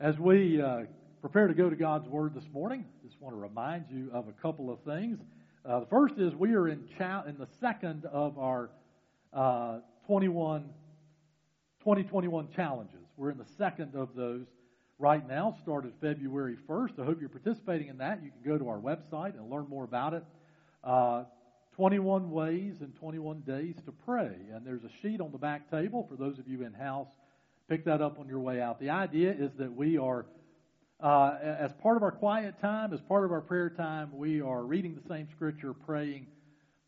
As we uh, prepare to go to God's Word this morning, I just want to remind you of a couple of things. Uh, the first is we are in, cha- in the second of our uh, 21, 2021 challenges. We're in the second of those right now, started February 1st. I hope you're participating in that. You can go to our website and learn more about it. Uh, 21 ways and 21 days to pray. And there's a sheet on the back table for those of you in house. Pick that up on your way out. The idea is that we are, uh, as part of our quiet time, as part of our prayer time, we are reading the same scripture, praying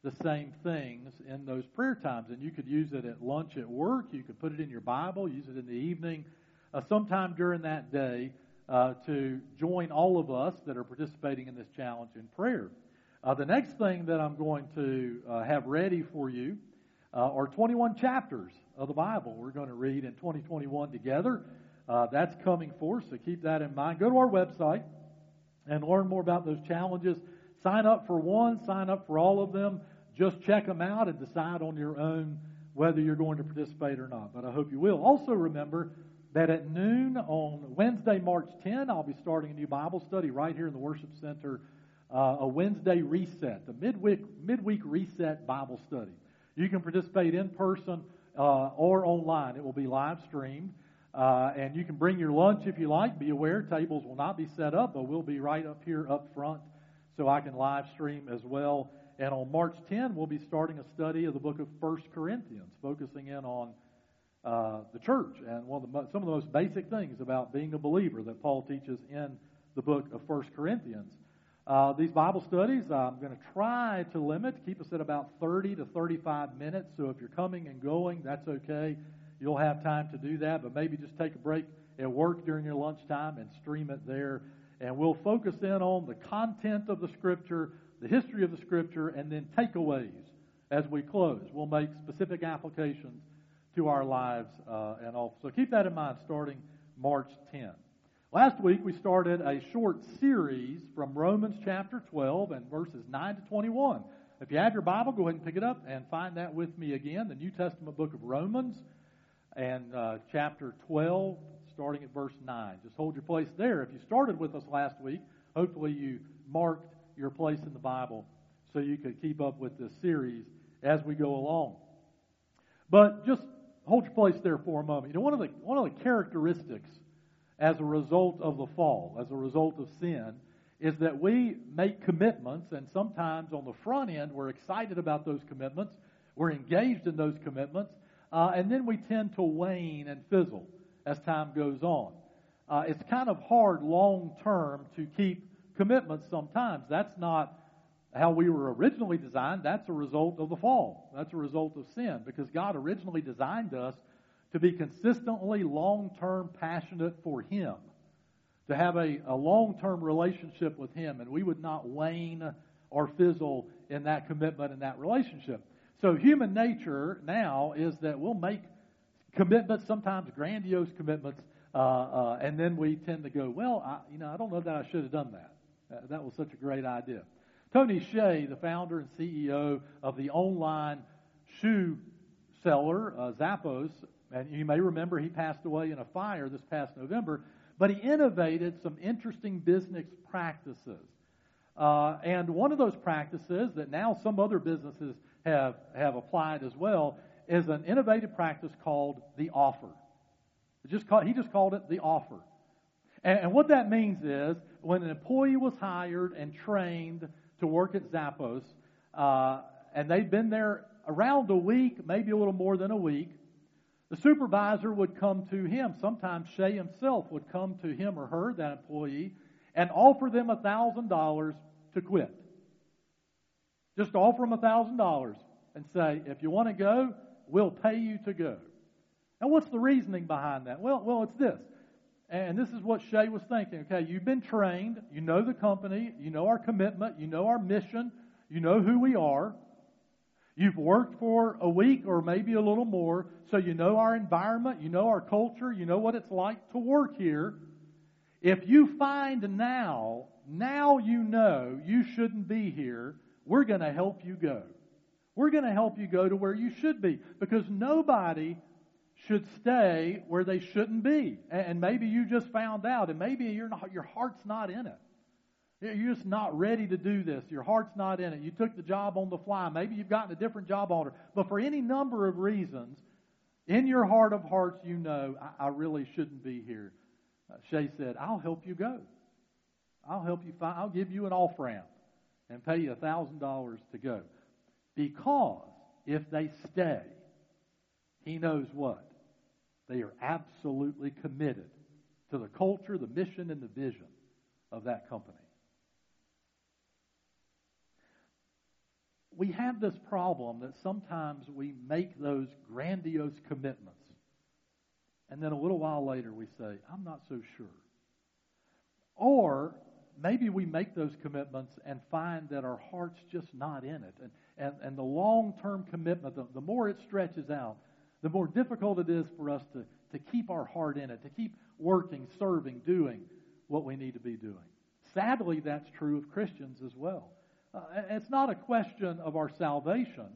the same things in those prayer times. And you could use it at lunch at work. You could put it in your Bible, use it in the evening, uh, sometime during that day uh, to join all of us that are participating in this challenge in prayer. Uh, the next thing that I'm going to uh, have ready for you uh, are 21 chapters of the Bible we're going to read in 2021 together. Uh, that's coming forth, so keep that in mind. Go to our website and learn more about those challenges. Sign up for one, sign up for all of them. Just check them out and decide on your own whether you're going to participate or not. But I hope you will. Also, remember that at noon on Wednesday, March 10, I'll be starting a new Bible study right here in the Worship Center uh, a Wednesday reset, the midweek, midweek reset Bible study. You can participate in person uh, or online. It will be live streamed. Uh, and you can bring your lunch if you like. Be aware, tables will not be set up, but we'll be right up here up front so I can live stream as well. And on March 10, we'll be starting a study of the book of 1 Corinthians, focusing in on uh, the church and one of the, some of the most basic things about being a believer that Paul teaches in the book of 1 Corinthians. Uh, these Bible studies, I'm going to try to limit, keep us at about 30 to 35 minutes. So if you're coming and going, that's okay. You'll have time to do that, but maybe just take a break at work during your lunchtime and stream it there. And we'll focus in on the content of the Scripture, the history of the Scripture, and then takeaways as we close. We'll make specific applications to our lives uh, and all. So keep that in mind starting March 10th. Last week we started a short series from Romans chapter 12 and verses 9 to 21. If you have your Bible, go ahead and pick it up and find that with me again. The New Testament book of Romans and uh, chapter 12, starting at verse 9. Just hold your place there. If you started with us last week, hopefully you marked your place in the Bible so you could keep up with this series as we go along. But just hold your place there for a moment. You know, one of the, one of the characteristics as a result of the fall, as a result of sin, is that we make commitments, and sometimes on the front end, we're excited about those commitments, we're engaged in those commitments, uh, and then we tend to wane and fizzle as time goes on. Uh, it's kind of hard long term to keep commitments sometimes. That's not how we were originally designed. That's a result of the fall. That's a result of sin because God originally designed us to be consistently long term passionate for Him, to have a, a long term relationship with Him, and we would not wane or fizzle in that commitment and that relationship. So, human nature now is that we'll make commitments, sometimes grandiose commitments, uh, uh, and then we tend to go, well, I, you know, I don't know that I should have done that. Uh, that was such a great idea. Tony Hsieh, the founder and CEO of the online shoe seller, uh, Zappos, and you may remember he passed away in a fire this past November, but he innovated some interesting business practices. Uh, and one of those practices that now some other businesses have, have applied as well is an innovative practice called the offer. Just call, he just called it the offer. And, and what that means is when an employee was hired and trained to work at Zappos, uh, and they've been there around a week, maybe a little more than a week, the supervisor would come to him. Sometimes Hsieh himself would come to him or her, that employee, and offer them a $1,000 to quit. Just offer them a $1,000 and say, if you want to go, we'll pay you to go. Now, what's the reasoning behind that? Well, well, it's this. And this is what Hsieh was thinking. Okay, you've been trained. You know the company. You know our commitment. You know our mission. You know who we are. You've worked for a week or maybe a little more, so you know our environment, you know our culture, you know what it's like to work here. If you find now, now you know you shouldn't be here, we're going to help you go. We're going to help you go to where you should be because nobody should stay where they shouldn't be. And maybe you just found out, and maybe you're not, your heart's not in it. You're just not ready to do this. Your heart's not in it. You took the job on the fly. Maybe you've gotten a different job order. But for any number of reasons, in your heart of hearts, you know, I, I really shouldn't be here. Uh, Hsieh said, I'll help you go. I'll help you find, I'll give you an off ramp and pay you a $1,000 to go. Because if they stay, he knows what? They are absolutely committed to the culture, the mission, and the vision of that company. We have this problem that sometimes we make those grandiose commitments. And then a little while later we say, I'm not so sure. Or maybe we make those commitments and find that our heart's just not in it. And, and, and the long term commitment, the, the more it stretches out, the more difficult it is for us to, to keep our heart in it, to keep working, serving, doing what we need to be doing. Sadly, that's true of Christians as well. Uh, it's not a question of our salvation.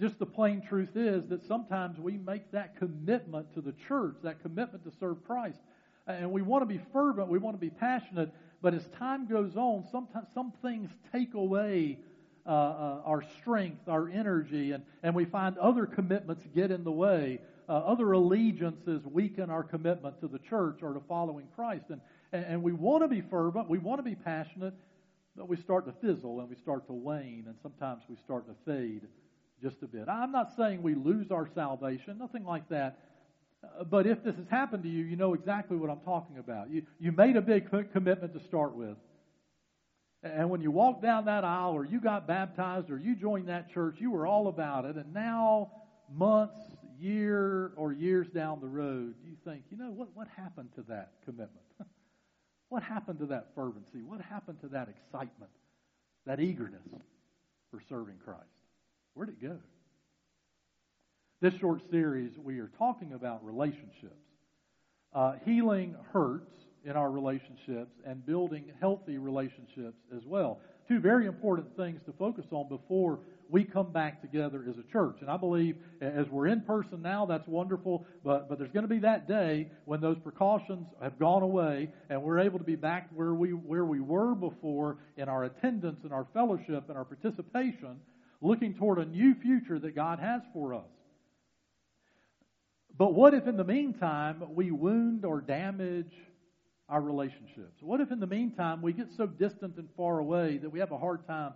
Just the plain truth is that sometimes we make that commitment to the church, that commitment to serve Christ. And we want to be fervent, we want to be passionate, but as time goes on, sometimes some things take away uh, uh, our strength, our energy, and, and we find other commitments get in the way. Uh, other allegiances weaken our commitment to the church or to following Christ. And, and, and we want to be fervent, we want to be passionate, but we start to fizzle and we start to wane, and sometimes we start to fade just a bit. I'm not saying we lose our salvation, nothing like that. Uh, but if this has happened to you, you know exactly what I'm talking about. You, you made a big commitment to start with. And when you walked down that aisle or you got baptized or you joined that church, you were all about it. And now, months, year, or years down the road, you think, you know, what, what happened to that commitment? what happened to that fervency? What happened to that excitement, that eagerness for serving Christ? Where'd it go? This short series, we are talking about relationships. Uh, healing hurts in our relationships and building healthy relationships as well. Two very important things to focus on before we come back together as a church. And I believe as we're in person now, that's wonderful, but, but there's going to be that day when those precautions have gone away and we're able to be back where we, where we were before in our attendance and our fellowship and our participation, looking toward a new future that God has for us. But what if in the meantime we wound or damage our relationships? What if in the meantime we get so distant and far away that we have a hard time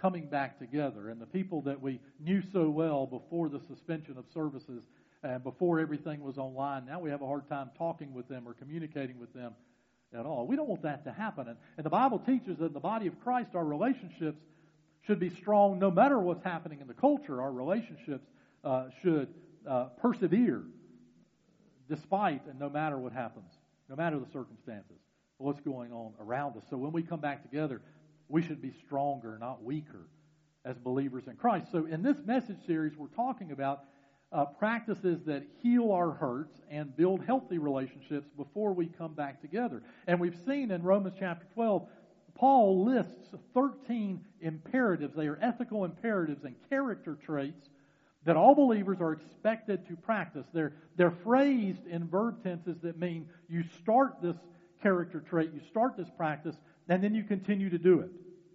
coming back together? And the people that we knew so well before the suspension of services and before everything was online, now we have a hard time talking with them or communicating with them at all. We don't want that to happen. And, and the Bible teaches that in the body of Christ, our relationships should be strong no matter what's happening in the culture. Our relationships uh, should uh, persevere despite and no matter what happens no matter the circumstances, what's going on around us. So when we come back together, we should be stronger, not weaker, as believers in Christ. So in this message series, we're talking about uh, practices that heal our hurts and build healthy relationships before we come back together. And we've seen in Romans chapter 12, Paul lists 13 imperatives. They are ethical imperatives and character traits that all believers are expected to practice. They're, they're phrased in verb tenses that mean you start this character trait, you start this practice, and then you continue to do it.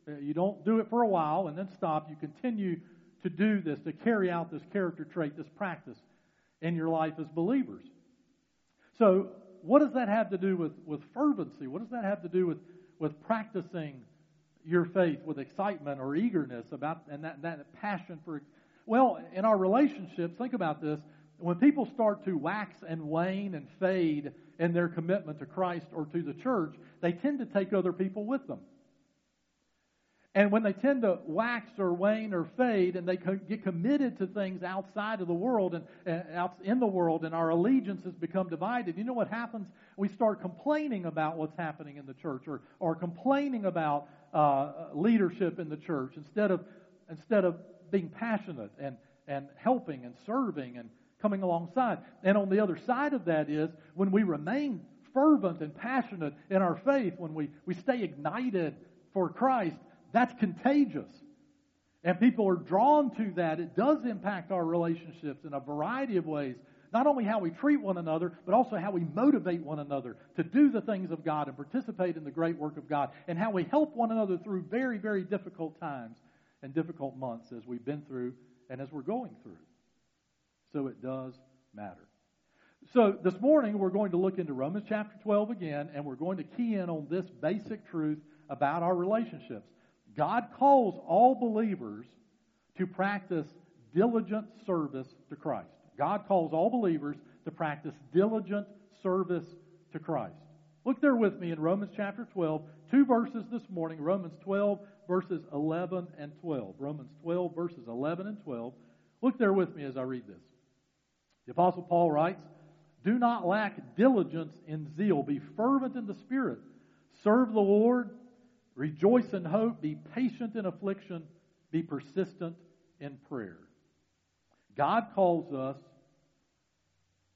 Uh, you don't do it for a while and then stop. You continue to do this, to carry out this character trait, this practice in your life as believers. So, what does that have to do with, with fervency? What does that have to do with, with practicing your faith with excitement or eagerness about and that, that passion for well, in our relationships, think about this. When people start to wax and wane and fade in their commitment to Christ or to the church, they tend to take other people with them. And when they tend to wax or wane or fade and they get committed to things outside of the world and, out in the world and our allegiances become divided, you know what happens? We start complaining about what's happening in the church or, or complaining about uh, leadership in the church instead of, instead of being passionate and, and helping and serving and coming alongside. And on the other side of that is when we remain fervent and passionate in our faith, when we, we stay ignited for Christ, that's contagious. And people are drawn to that. It does impact our relationships in a variety of ways, Not only how we treat one another, but also how we motivate one another to do the things of God and participate in the great work of God, and how we help one another through very, very difficult times and difficult months as we've been through and as we're going through. So it does matter. So this morning we're going to look into Romans chapter 12 again, and we're going to key in on this basic truth about our relationships. God calls all believers to practice diligent service to Christ. God calls all believers to practice diligent service to Christ. Look there with me in Romans chapter 12, two verses this morning, Romans 12, verses 11 and 12. Romans 12, verses 11 and 12. Look there with me as I read this. The Apostle Paul writes, Do not lack diligence in zeal. Be fervent in the Spirit. Serve the Lord. Rejoice in hope. Be patient in affliction. Be persistent in prayer. God calls us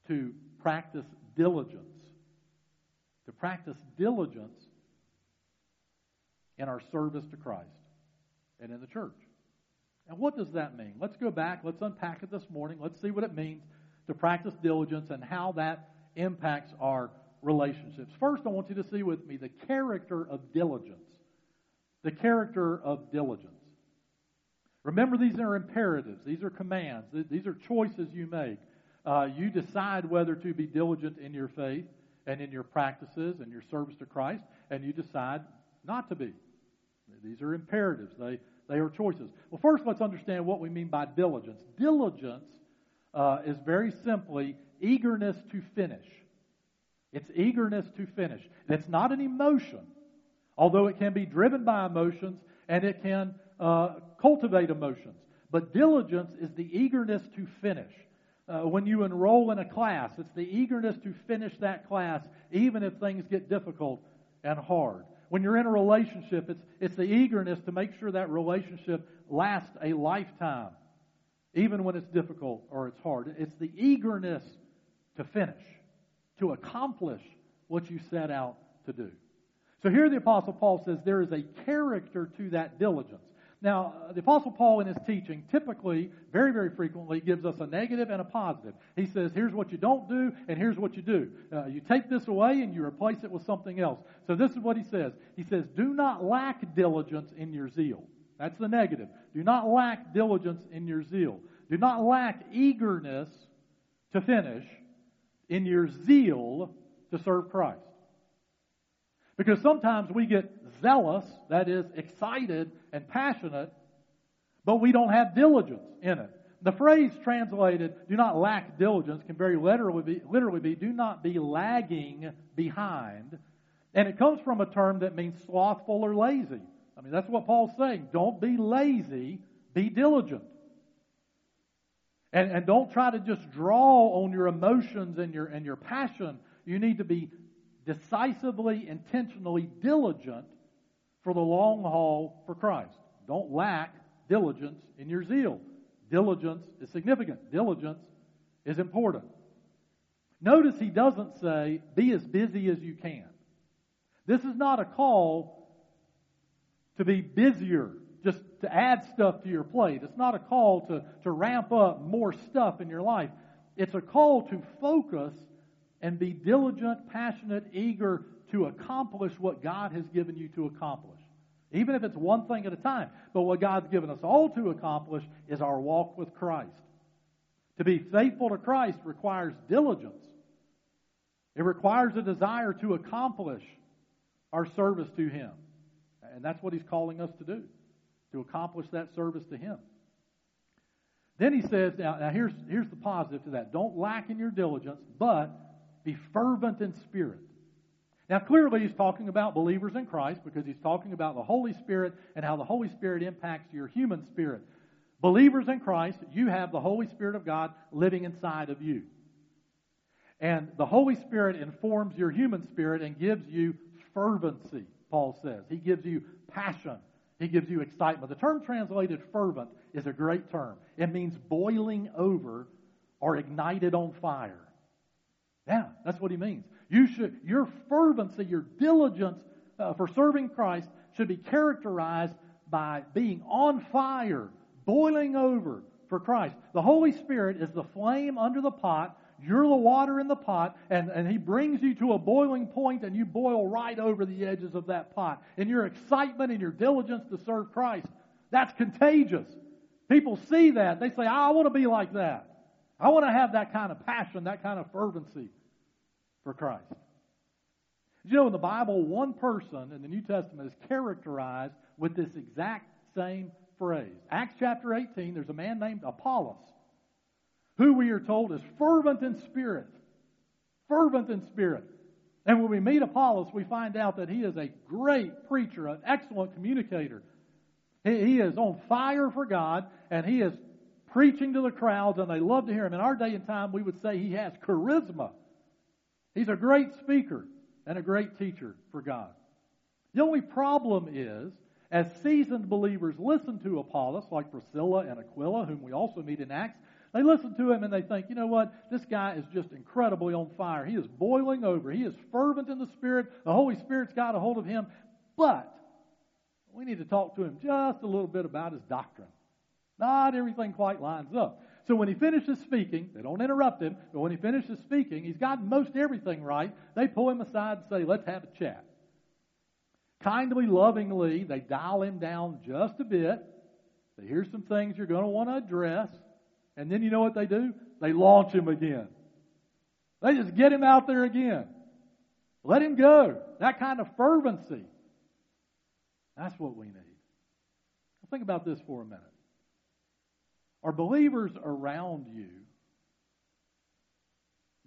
to practice diligence. To practice diligence in our service to Christ and in the church. And what does that mean? Let's go back. Let's unpack it this morning. Let's see what it means to practice diligence and how that impacts our relationships. First, I want you to see with me the character of diligence. The character of diligence. Remember, these are imperatives, these are commands, these are choices you make. Uh, you decide whether to be diligent in your faith and in your practices and your service to Christ, and you decide not to be. These are imperatives. They, they are choices. Well, first, let's understand what we mean by diligence. Diligence uh, is very simply eagerness to finish. It's eagerness to finish. it's not an emotion, although it can be driven by emotions and it can uh, cultivate emotions. But diligence is the eagerness to finish. Uh, when you enroll in a class, it's the eagerness to finish that class, even if things get difficult and hard. When you're in a relationship, it's, it's the eagerness to make sure that relationship lasts a lifetime, even when it's difficult or it's hard. It's the eagerness to finish, to accomplish what you set out to do. So here the Apostle Paul says there is a character to that diligence. Now, uh, the Apostle Paul in his teaching typically, very, very frequently, gives us a negative and a positive. He says, here's what you don't do, and here's what you do. Uh, you take this away and you replace it with something else. So this is what he says. He says, do not lack diligence in your zeal. That's the negative. Do not lack diligence in your zeal. Do not lack eagerness to finish in your zeal to serve Christ. Because sometimes we get zealous, that is, excited and passionate, but we don't have diligence in it. The phrase translated, do not lack diligence, can very literally be, literally be, do not be lagging behind. And it comes from a term that means slothful or lazy. I mean, that's what Paul's saying. Don't be lazy, be diligent. And, and don't try to just draw on your emotions and your, and your passion. You need to be decisively, intentionally diligent for the long haul for Christ. Don't lack diligence in your zeal. Diligence is significant. Diligence is important. Notice he doesn't say, be as busy as you can. This is not a call to be busier, just to add stuff to your plate. It's not a call to, to ramp up more stuff in your life. It's a call to focus and be diligent, passionate, eager to accomplish what God has given you to accomplish. Even if it's one thing at a time. But what God's given us all to accomplish is our walk with Christ. To be faithful to Christ requires diligence. It requires a desire to accomplish our service to Him. And that's what He's calling us to do, to accomplish that service to Him. Then He says, now, now here's, here's the positive to that. Don't lack in your diligence, but be fervent in spirit. Now, clearly, he's talking about believers in Christ because he's talking about the Holy Spirit and how the Holy Spirit impacts your human spirit. Believers in Christ, you have the Holy Spirit of God living inside of you. And the Holy Spirit informs your human spirit and gives you fervency, Paul says. He gives you passion. He gives you excitement. The term translated fervent is a great term. It means boiling over or ignited on fire. Yeah, that's what he means. You should, your fervency, your diligence uh, for serving Christ should be characterized by being on fire, boiling over for Christ. The Holy Spirit is the flame under the pot You're the water in the pot, and, and He brings you to a boiling point, and you boil right over the edges of that pot. In your excitement and your diligence to serve Christ, that's contagious. People see that. They say, I want to be like that. I want to have that kind of passion, that kind of fervency for Christ. You know, in the Bible, one person in the New Testament is characterized with this exact same phrase. Acts chapter 18, there's a man named Apollos, who we are told is fervent in spirit. Fervent in spirit. And when we meet Apollos, we find out that he is a great preacher, an excellent communicator. He is on fire for God, and he is preaching to the crowds, and they love to hear him. In our day and time, we would say he has charisma. He's a great speaker and a great teacher for God. The only problem is, as seasoned believers listen to Apollos, like Priscilla and Aquila, whom we also meet in Acts, they listen to him and they think, you know what? This guy is just incredibly on fire. He is boiling over. He is fervent in the Spirit. The Holy Spirit's got a hold of him. But we need to talk to him just a little bit about his doctrine. Not everything quite lines up. So when he finishes speaking, they don't interrupt him, but when he finishes speaking, he's got most everything right. They pull him aside and say, let's have a chat. Kindly, lovingly, they dial him down just a bit. They hear some things you're going to want to address. And then you know what they do? They launch him again. They just get him out there again. Let him go. That kind of fervency. That's what we need. Think about this for a minute. Are believers around you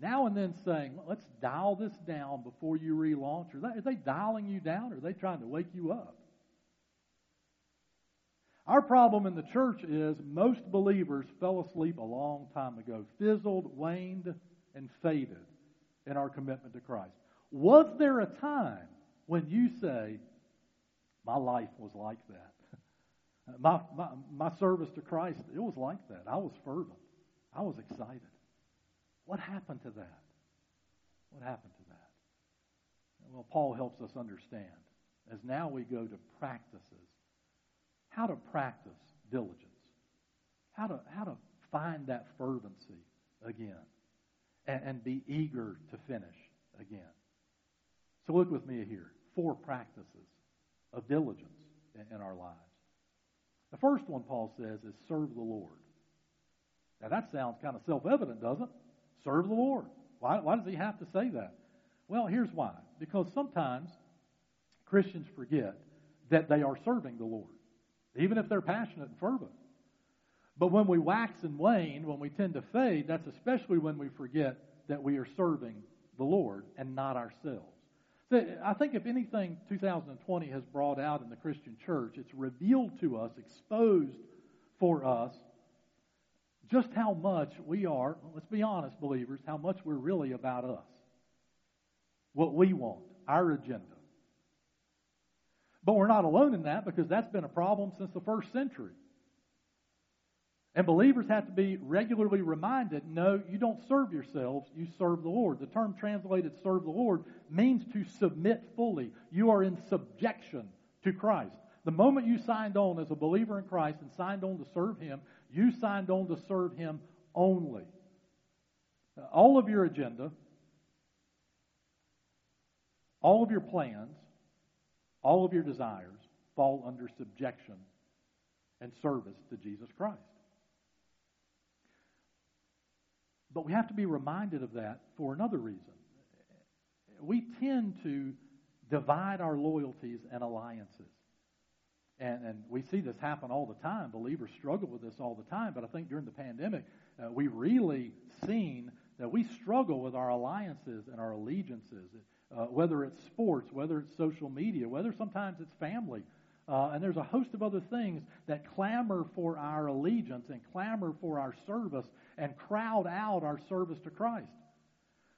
now and then saying, let's dial this down before you relaunch? Are they, are they dialing you down or are they trying to wake you up? Our problem in the church is most believers fell asleep a long time ago, fizzled, waned, and faded in our commitment to Christ. Was there a time when you say, My life was like that? My, my, my service to Christ, it was like that. I was fervent. I was excited. What happened to that? What happened to that? Well, Paul helps us understand as now we go to practices how to practice diligence, how to, how to find that fervency again, and, and be eager to finish again. So look with me here four practices of diligence in, in our lives. The first one, Paul says, is serve the Lord. Now that sounds kind of self evident, doesn't it? Serve the Lord. Why, why does he have to say that? Well, here's why. Because sometimes Christians forget that they are serving the Lord, even if they're passionate and fervent. But when we wax and wane, when we tend to fade, that's especially when we forget that we are serving the Lord and not ourselves. So I think if anything 2020 has brought out in the Christian church, it's revealed to us, exposed for us, just how much we are, let's be honest, believers, how much we're really about us. What we want, our agenda. But we're not alone in that because that's been a problem since the first century. And believers have to be regularly reminded no, you don't serve yourselves, you serve the Lord. The term translated serve the Lord means to submit fully. You are in subjection to Christ. The moment you signed on as a believer in Christ and signed on to serve Him, you signed on to serve Him only. All of your agenda, all of your plans, all of your desires fall under subjection and service to Jesus Christ. But we have to be reminded of that for another reason. We tend to divide our loyalties and alliances. And, and we see this happen all the time. Believers struggle with this all the time. But I think during the pandemic, uh, we've really seen that we struggle with our alliances and our allegiances, uh, whether it's sports, whether it's social media, whether sometimes it's family. Uh, and there's a host of other things that clamor for our allegiance and clamor for our service and crowd out our service to Christ.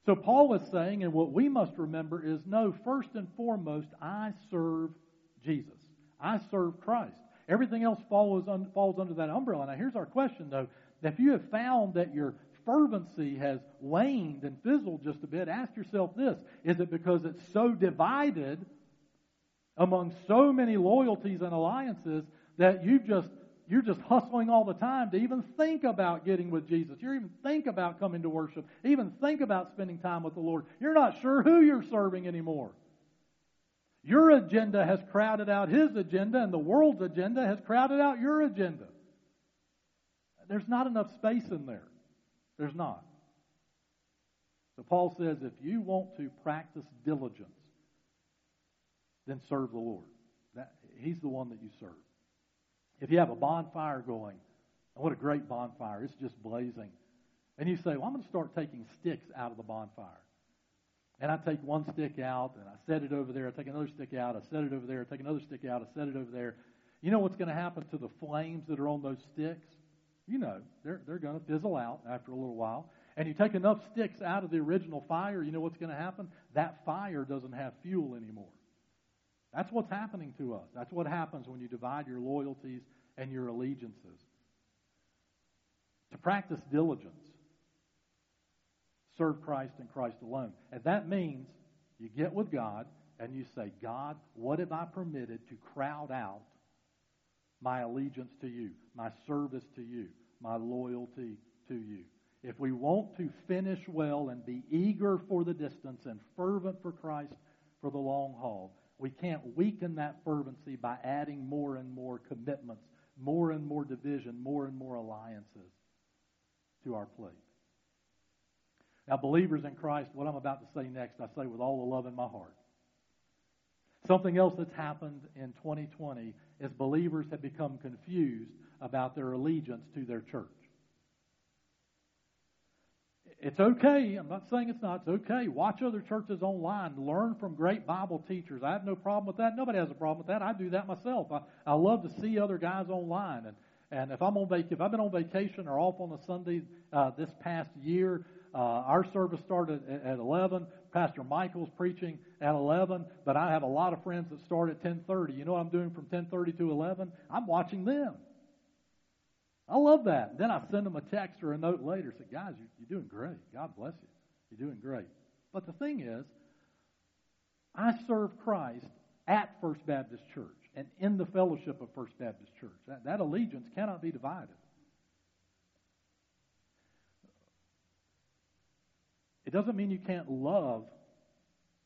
So Paul is saying, and what we must remember is no, first and foremost, I serve Jesus. I serve Christ. Everything else un, falls under that umbrella. Now, here's our question, though. If you have found that your fervency has waned and fizzled just a bit, ask yourself this Is it because it's so divided among so many loyalties and alliances that you've just you're just hustling all the time to even think about getting with Jesus. You even think about coming to worship, even think about spending time with the Lord. You're not sure who you're serving anymore. Your agenda has crowded out his agenda, and the world's agenda has crowded out your agenda. There's not enough space in there. There's not. So Paul says if you want to practice diligence, then serve the Lord. That, he's the one that you serve. If you have a bonfire going, and what a great bonfire, it's just blazing. And you say, Well, I'm going to start taking sticks out of the bonfire. And I take one stick out and I set it over there. I take another stick out. I set it over there. I take another stick out. I set it over there. You know what's going to happen to the flames that are on those sticks? You know, they're, they're going to fizzle out after a little while. And you take enough sticks out of the original fire, you know what's going to happen? That fire doesn't have fuel anymore. That's what's happening to us. That's what happens when you divide your loyalties and your allegiances. To practice diligence, serve Christ and Christ alone. And that means you get with God and you say, God, what have I permitted to crowd out my allegiance to you, my service to you, my loyalty to you? If we want to finish well and be eager for the distance and fervent for Christ for the long haul, we can't weaken that fervency by adding more and more commitments, more and more division, more and more alliances to our plate. Now, believers in Christ, what I'm about to say next, I say with all the love in my heart. Something else that's happened in 2020 is believers have become confused about their allegiance to their church. It's okay. I'm not saying it's not. It's okay. Watch other churches online. Learn from great Bible teachers. I have no problem with that. Nobody has a problem with that. I do that myself. I, I love to see other guys online. And, and if I'm on vac- if I've been on vacation or off on a Sunday uh, this past year, uh, our service started at, at 11. Pastor Michael's preaching at 11, but I have a lot of friends that start at 10:30. You know what I'm doing from 10:30 to 11? I'm watching them. I love that. Then I send them a text or a note later. Say, guys, you're, you're doing great. God bless you. You're doing great. But the thing is, I serve Christ at First Baptist Church and in the fellowship of First Baptist Church. That, that allegiance cannot be divided. It doesn't mean you can't love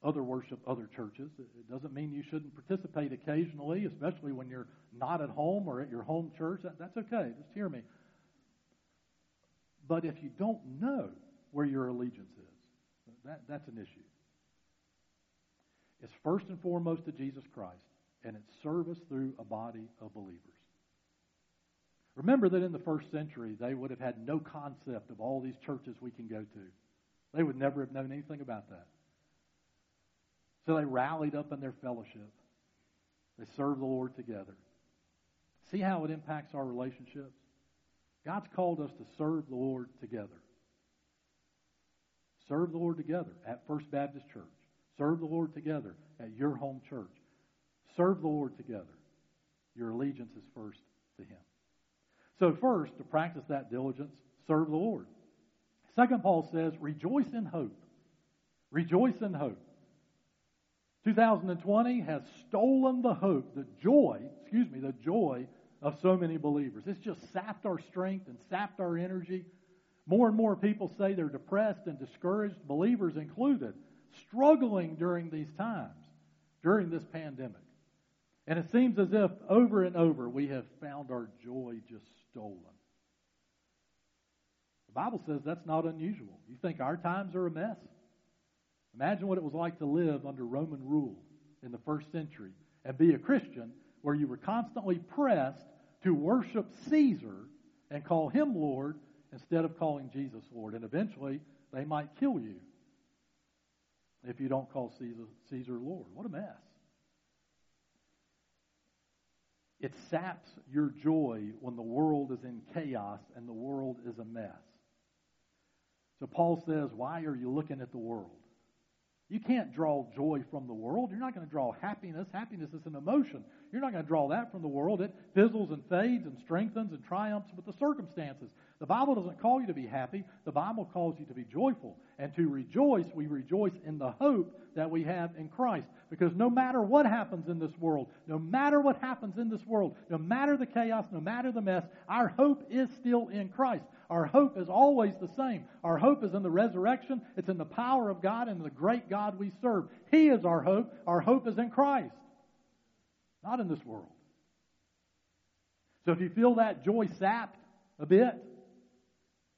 other worship, other churches. It doesn't mean you shouldn't participate occasionally, especially when you're not at home or at your home church. That, that's okay. Just hear me. But if you don't know where your allegiance is, that, that's an issue. It's first and foremost to Jesus Christ, and it's service through a body of believers. Remember that in the first century, they would have had no concept of all these churches we can go to. They would never have known anything about that. So they rallied up in their fellowship. They served the Lord together. See how it impacts our relationships? God's called us to serve the Lord together. Serve the Lord together at First Baptist Church. Serve the Lord together at your home church. Serve the Lord together. Your allegiance is first to Him. So, first, to practice that diligence, serve the Lord. Second, Paul says, rejoice in hope. Rejoice in hope. 2020 has stolen the hope, the joy, excuse me, the joy of so many believers. It's just sapped our strength and sapped our energy. More and more people say they're depressed and discouraged, believers included, struggling during these times, during this pandemic. And it seems as if over and over we have found our joy just stolen. Bible says that's not unusual. You think our times are a mess? Imagine what it was like to live under Roman rule in the first century and be a Christian where you were constantly pressed to worship Caesar and call him Lord instead of calling Jesus Lord. And eventually, they might kill you if you don't call Caesar, Caesar Lord. What a mess. It saps your joy when the world is in chaos and the world is a mess. So Paul says, Why are you looking at the world? You can't draw joy from the world. You're not going to draw happiness. Happiness is an emotion. You're not going to draw that from the world. It fizzles and fades and strengthens and triumphs with the circumstances. The Bible doesn't call you to be happy. The Bible calls you to be joyful. And to rejoice, we rejoice in the hope that we have in Christ. Because no matter what happens in this world, no matter what happens in this world, no matter the chaos, no matter the mess, our hope is still in Christ. Our hope is always the same. Our hope is in the resurrection. It's in the power of God and the great God we serve. He is our hope. Our hope is in Christ, not in this world. So if you feel that joy sapped a bit,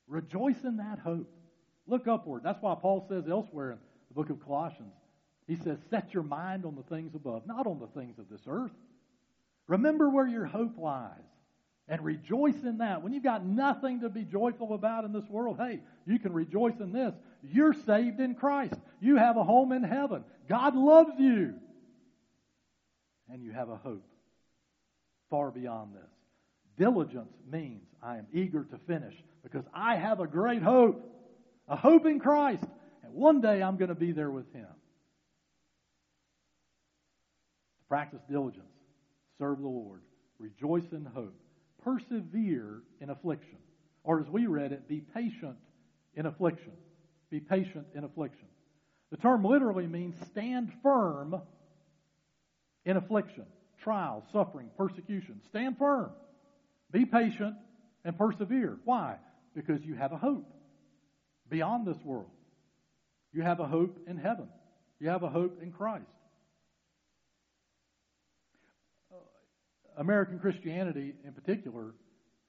rejoice in that hope. Look upward. That's why Paul says elsewhere in the book of Colossians, he says, Set your mind on the things above, not on the things of this earth. Remember where your hope lies and rejoice in that. When you've got nothing to be joyful about in this world, hey, you can rejoice in this. You're saved in Christ. You have a home in heaven. God loves you. And you have a hope far beyond this. Diligence means I am eager to finish because I have a great hope, a hope in Christ, and one day I'm going to be there with Him. Practice diligence, serve the Lord, rejoice in hope, persevere in affliction, or as we read it, be patient in affliction. Be patient in affliction. The term literally means stand firm in affliction, trial, suffering, persecution. Stand firm. Be patient and persevere. Why? Because you have a hope beyond this world. You have a hope in heaven. You have a hope in Christ. American Christianity, in particular,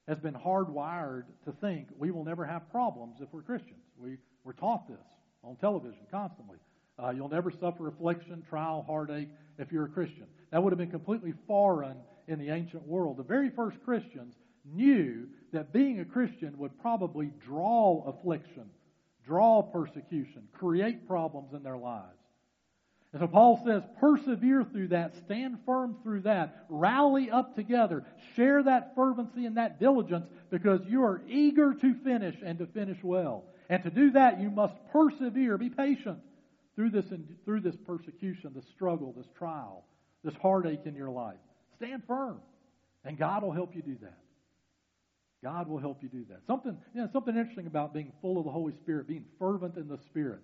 has been hardwired to think we will never have problems if we're Christians. We, we're taught this on television constantly. Uh, you'll never suffer affliction, trial, heartache if you're a Christian. That would have been completely foreign in the ancient world. The very first Christians knew that being a Christian would probably draw affliction, draw persecution, create problems in their lives. And so Paul says, persevere through that, stand firm through that, rally up together, share that fervency and that diligence because you are eager to finish and to finish well. And to do that, you must persevere, be patient through this, through this persecution, this struggle, this trial, this heartache in your life. Stand firm, and God will help you do that. God will help you do that. Something, you know, something interesting about being full of the Holy Spirit, being fervent in the Spirit,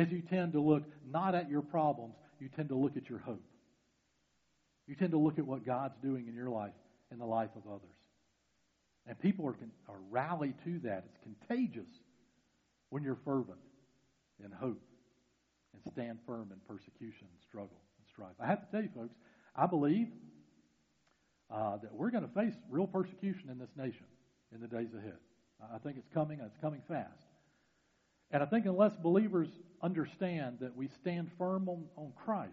is you tend to look not at your problems, you tend to look at your hope. You tend to look at what God's doing in your life and the life of others. And people are, are rally to that. It's contagious when you're fervent in hope and stand firm in persecution and struggle and strife. I have to tell you, folks, I believe uh, that we're going to face real persecution in this nation in the days ahead. I think it's coming, and it's coming fast. And I think unless believers understand that we stand firm on, on Christ,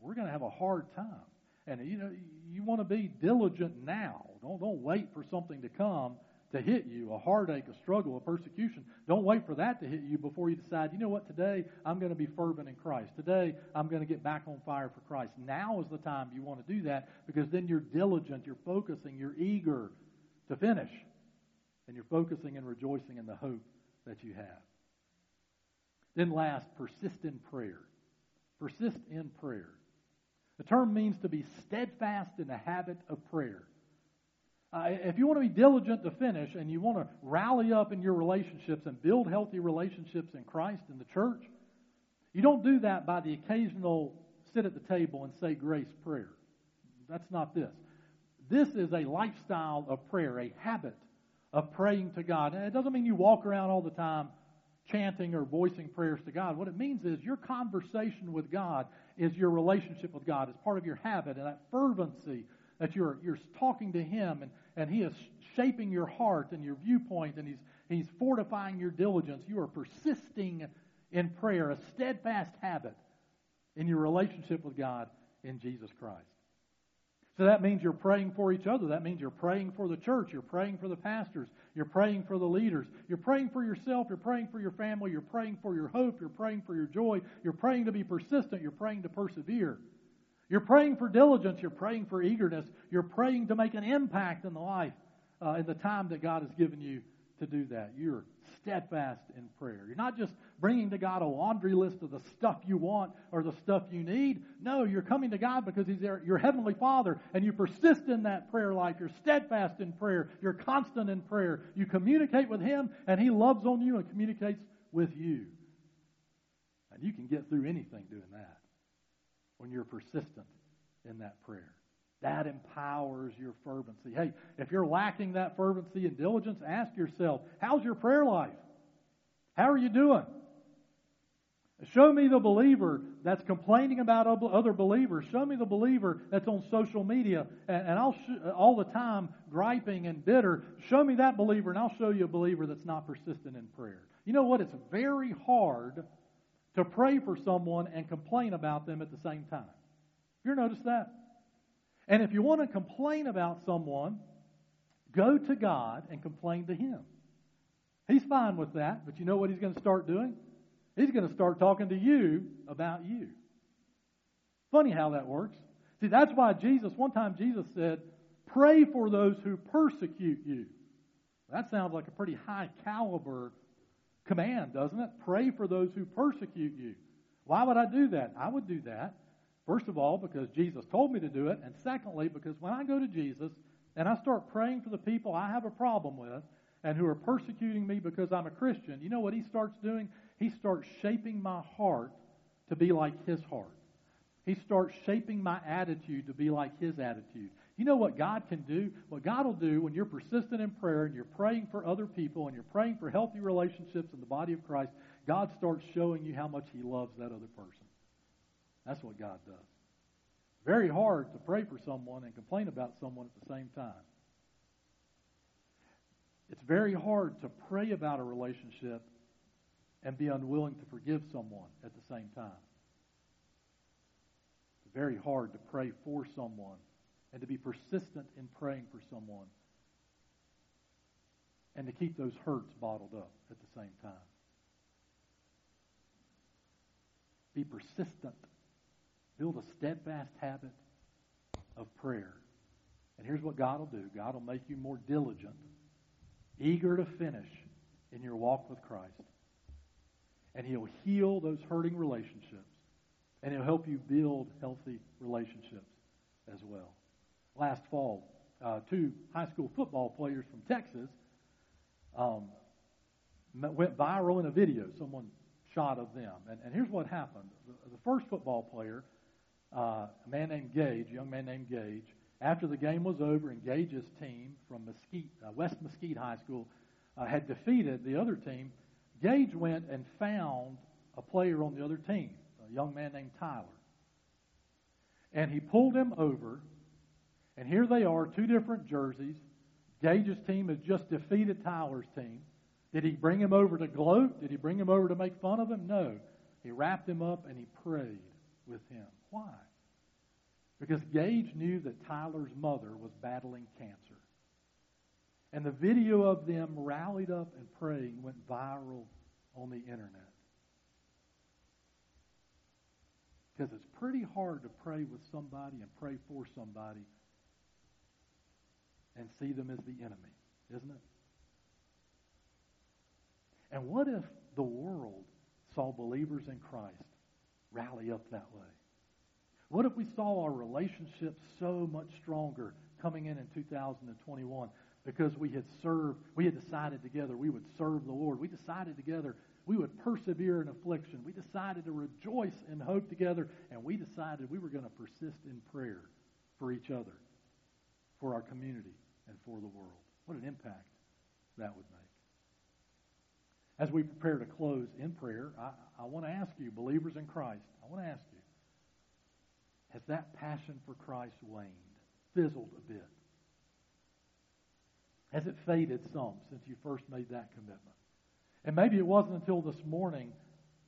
we're going to have a hard time. And you know, you want to be diligent now. Don't don't wait for something to come to hit you, a heartache, a struggle, a persecution. Don't wait for that to hit you before you decide, you know what, today I'm going to be fervent in Christ. Today I'm going to get back on fire for Christ. Now is the time you want to do that because then you're diligent, you're focusing, you're eager to finish. And you're focusing and rejoicing in the hope that you have. Then last, persist in prayer. Persist in prayer. The term means to be steadfast in the habit of prayer. Uh, if you want to be diligent to finish and you want to rally up in your relationships and build healthy relationships in Christ and the church, you don't do that by the occasional sit at the table and say grace prayer. That's not this. This is a lifestyle of prayer, a habit of praying to God. And it doesn't mean you walk around all the time chanting or voicing prayers to God. What it means is your conversation with God is your relationship with God. It's part of your habit and that fervency that you're, you're talking to Him and, and He is shaping your heart and your viewpoint and He's, he's fortifying your diligence. You are persisting in prayer, a steadfast habit in your relationship with God in Jesus Christ. So that means you're praying for each other. That means you're praying for the church. You're praying for the pastors. You're praying for the leaders. You're praying for yourself. You're praying for your family. You're praying for your hope. You're praying for your joy. You're praying to be persistent. You're praying to persevere. You're praying for diligence. You're praying for eagerness. You're praying to make an impact in the life, uh, in the time that God has given you to do that. You're steadfast in prayer. You're not just bringing to God a laundry list of the stuff you want or the stuff you need. No, you're coming to God because He's your Heavenly Father, and you persist in that prayer life. You're steadfast in prayer. You're constant in prayer. You communicate with Him, and He loves on you and communicates with you. And you can get through anything doing that when you're persistent in that prayer. That empowers your fervency. Hey, if you're lacking that fervency and diligence, ask yourself, how's your prayer life? How are you doing? Show me the believer that's complaining about other believers. Show me the believer that's on social media and, and I'll sh- all the time griping and bitter. Show me that believer, and I'll show you a believer that's not persistent in prayer. You know what? It's very hard to pray for someone and complain about them at the same time. You ever noticed that? And if you want to complain about someone, go to God and complain to Him. He's fine with that, but you know what He's going to start doing? He's going to start talking to you about you. Funny how that works. See, that's why Jesus, one time Jesus said, pray for those who persecute you. That sounds like a pretty high caliber command, doesn't it? Pray for those who persecute you. Why would I do that? I would do that First of all, because Jesus told me to do it. And secondly, because when I go to Jesus and I start praying for the people I have a problem with and who are persecuting me because I'm a Christian, you know what he starts doing? He starts shaping my heart to be like his heart. He starts shaping my attitude to be like his attitude. You know what God can do? What God will do when you're persistent in prayer and you're praying for other people and you're praying for healthy relationships in the body of Christ, God starts showing you how much He loves that other person. That's what God does. Very hard to pray for someone and complain about someone at the same time. It's very hard to pray about a relationship and be unwilling to forgive someone at the same time. It's very hard to pray for someone and to be persistent in praying for someone and to keep those hurts bottled up at the same time. Be persistent Build a steadfast habit of prayer. And here's what God will do God will make you more diligent, eager to finish in your walk with Christ. And He'll heal those hurting relationships. And He'll help you build healthy relationships as well. Last fall, uh, two high school football players from Texas um, went viral in a video. Someone shot of them. And, and here's what happened the, the first football player uh, a man named Gage, a young man named Gage. After the game was over and Gage's team from Mesquite, uh, West Mesquite High School uh, had defeated the other team, Gage went and found a player on the other team, a young man named Tyler. And he pulled him over, and here they are, two different jerseys. Gage's team has just defeated Tyler's team. Did he bring him over to gloat? Did he bring him over to make fun of him? No. He wrapped him up and he prayed with him. Why? Because Gage knew that Tyler's mother was battling cancer. And the video of them rallied up and praying went viral on the internet. Because it's pretty hard to pray with somebody and pray for somebody and see them as the enemy, isn't it? And what if the world saw believers in Christ rally up that way? What if we saw our relationship so much stronger coming in in 2021 because we had served, we had decided together we would serve the Lord. We decided together we would persevere in affliction. We decided to rejoice in hope together, and we decided we were going to persist in prayer for each other, for our community, and for the world. What an impact that would make. As we prepare to close in prayer, I, I want to ask you, believers in Christ, I want to ask you, has that passion for Christ waned, fizzled a bit? Has it faded some since you first made that commitment? And maybe it wasn't until this morning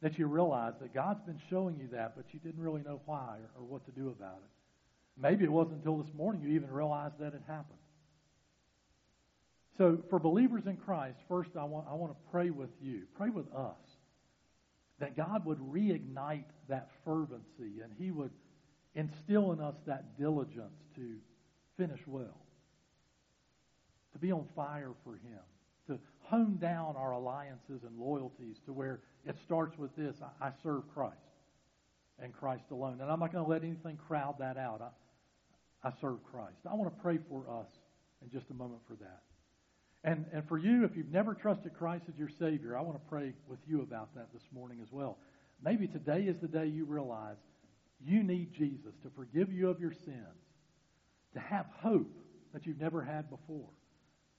that you realized that God's been showing you that, but you didn't really know why or, or what to do about it. Maybe it wasn't until this morning you even realized that it happened. So, for believers in Christ, first I want, I want to pray with you, pray with us, that God would reignite that fervency and He would instill in us that diligence to finish well, to be on fire for Him, to hone down our alliances and loyalties to where it starts with this I, serve Christ and Christ alone. And I'm not going to let anything crowd that out. I, I serve Christ. I want to pray for us in just a moment for that. And, and for you, if you've never trusted Christ as your Savior, I want to pray with you about that this morning as well. Maybe today is the day you realize you need Jesus to forgive you of your sins, to have hope that you've never had before,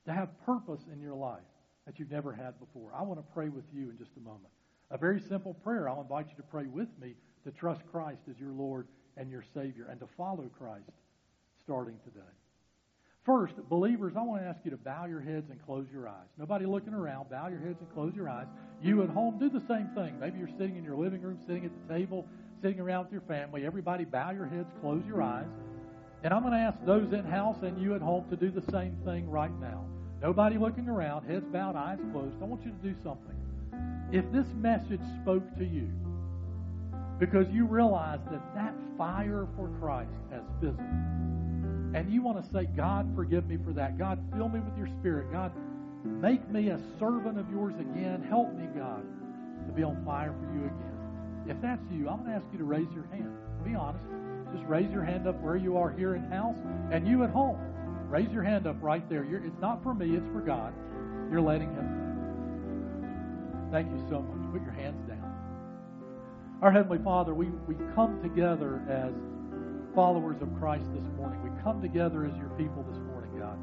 to have purpose in your life that you've never had before. I want to pray with you in just a moment. A very simple prayer. I'll invite you to pray with me to trust Christ as your Lord and your Savior and to follow Christ starting today. First, believers, I want to ask you to bow your heads and close your eyes. Nobody looking around. Bow your heads and close your eyes. You at home, do the same thing. Maybe you're sitting in your living room, sitting at the table, sitting around with your family. Everybody, bow your heads, close your eyes. And I'm going to ask those in house and you at home to do the same thing right now. Nobody looking around, heads bowed, eyes closed. I want you to do something. If this message spoke to you, because you realize that that fire for Christ has fizzled, and you want to say, God, forgive me for that. God, fill me with your spirit. God, make me a servant of yours again. Help me, God, to be on fire for you again. If that's you, I'm going to ask you to raise your hand. Be honest. Just raise your hand up where you are here in house, and you at home. Raise your hand up right there. You're, it's not for me, it's for God. You're letting Him. Thank you so much. Put your hands down. Our Heavenly Father, we, we come together as followers of Christ this morning. We come together as your people this morning, God.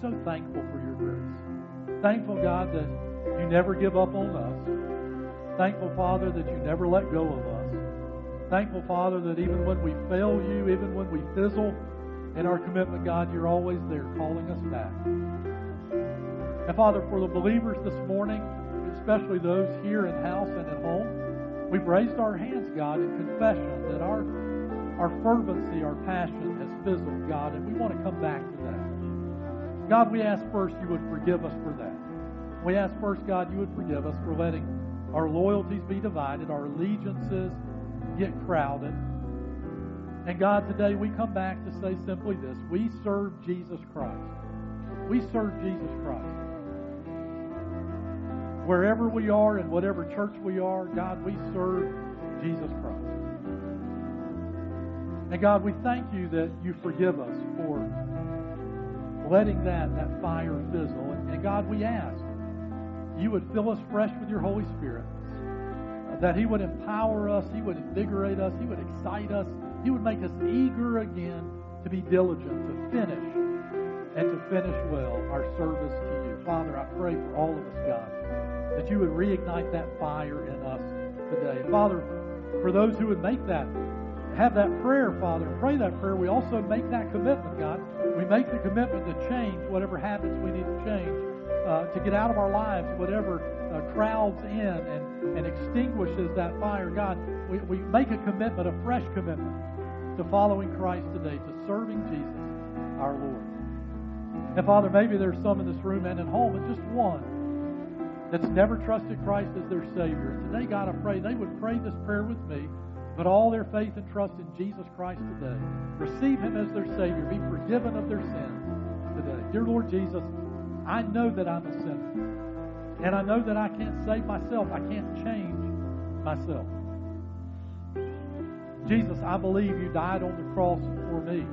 So thankful for your grace. Thankful, God, that you never give up on us. Thankful, Father, that you never let go of us. Thankful, Father, that even when we fail you, even when we fizzle, in our commitment, God, you're always there calling us back. And Father, for the believers this morning, especially those here in house and at home, we've raised our hands, God, in confession that our our fervency, our passion has fizzled, God, and we want to come back to that. God, we ask first you would forgive us for that. We ask first, God, you would forgive us for letting our loyalties be divided, our allegiances get crowded, and God, today we come back to say simply this we serve Jesus Christ. We serve Jesus Christ. Wherever we are, in whatever church we are, God, we serve Jesus Christ. And God, we thank you that you forgive us for letting that, that fire fizzle. And, and God, we ask you would fill us fresh with your Holy Spirit, that He would empower us, He would invigorate us, He would excite us, he would make us eager again to be diligent, to finish, and to finish well our service to you. Father, I pray for all of us, God, that you would reignite that fire in us today. Father, for those who would make that, have that prayer, Father, and pray that prayer, we also make that commitment, God. We make the commitment to change whatever habits we need to change, uh, to get out of our lives whatever uh, crowds in and, and extinguishes that fire. God, we, we make a commitment, a fresh commitment to following Christ today, to serving Jesus, our Lord. And Father, maybe there's some in this room and at home, and just one that's never trusted Christ as their Savior. Today, God, I pray they would pray this prayer with me, but all their faith and trust in Jesus Christ today. Receive Him as their Savior. Be forgiven of their sins today. Dear Lord Jesus, I know that I'm a sinner. And I know that I can't save myself. I can't change myself. Jesus, I believe you died on the cross for me.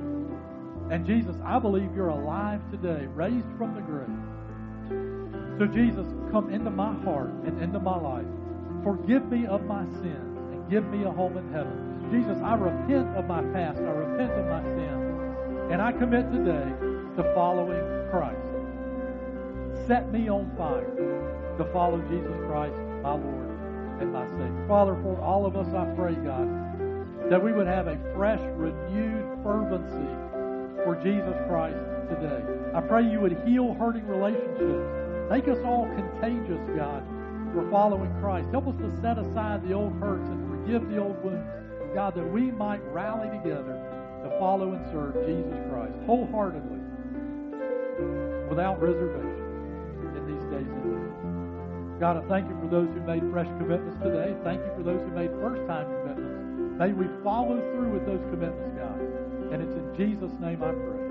And Jesus, I believe you're alive today, raised from the grave. So, Jesus, come into my heart and into my life. Forgive me of my sins give me a home in heaven. Jesus, I repent of my past. I repent of my sin. And I commit today to following Christ. Set me on fire to follow Jesus Christ, my Lord and my Savior. Father, for all of us, I pray, God, that we would have a fresh, renewed fervency for Jesus Christ today. I pray you would heal hurting relationships. Make us all contagious, God, for following Christ. Help us to set aside the old hurts and forgive the old wounds. God, that we might rally together to follow and serve Jesus Christ wholeheartedly, without reservation in these days ahead. God, I thank you for those who made fresh commitments today. Thank you for those who made first time commitments. May we follow through with those commitments, God. And it's in Jesus' name I pray.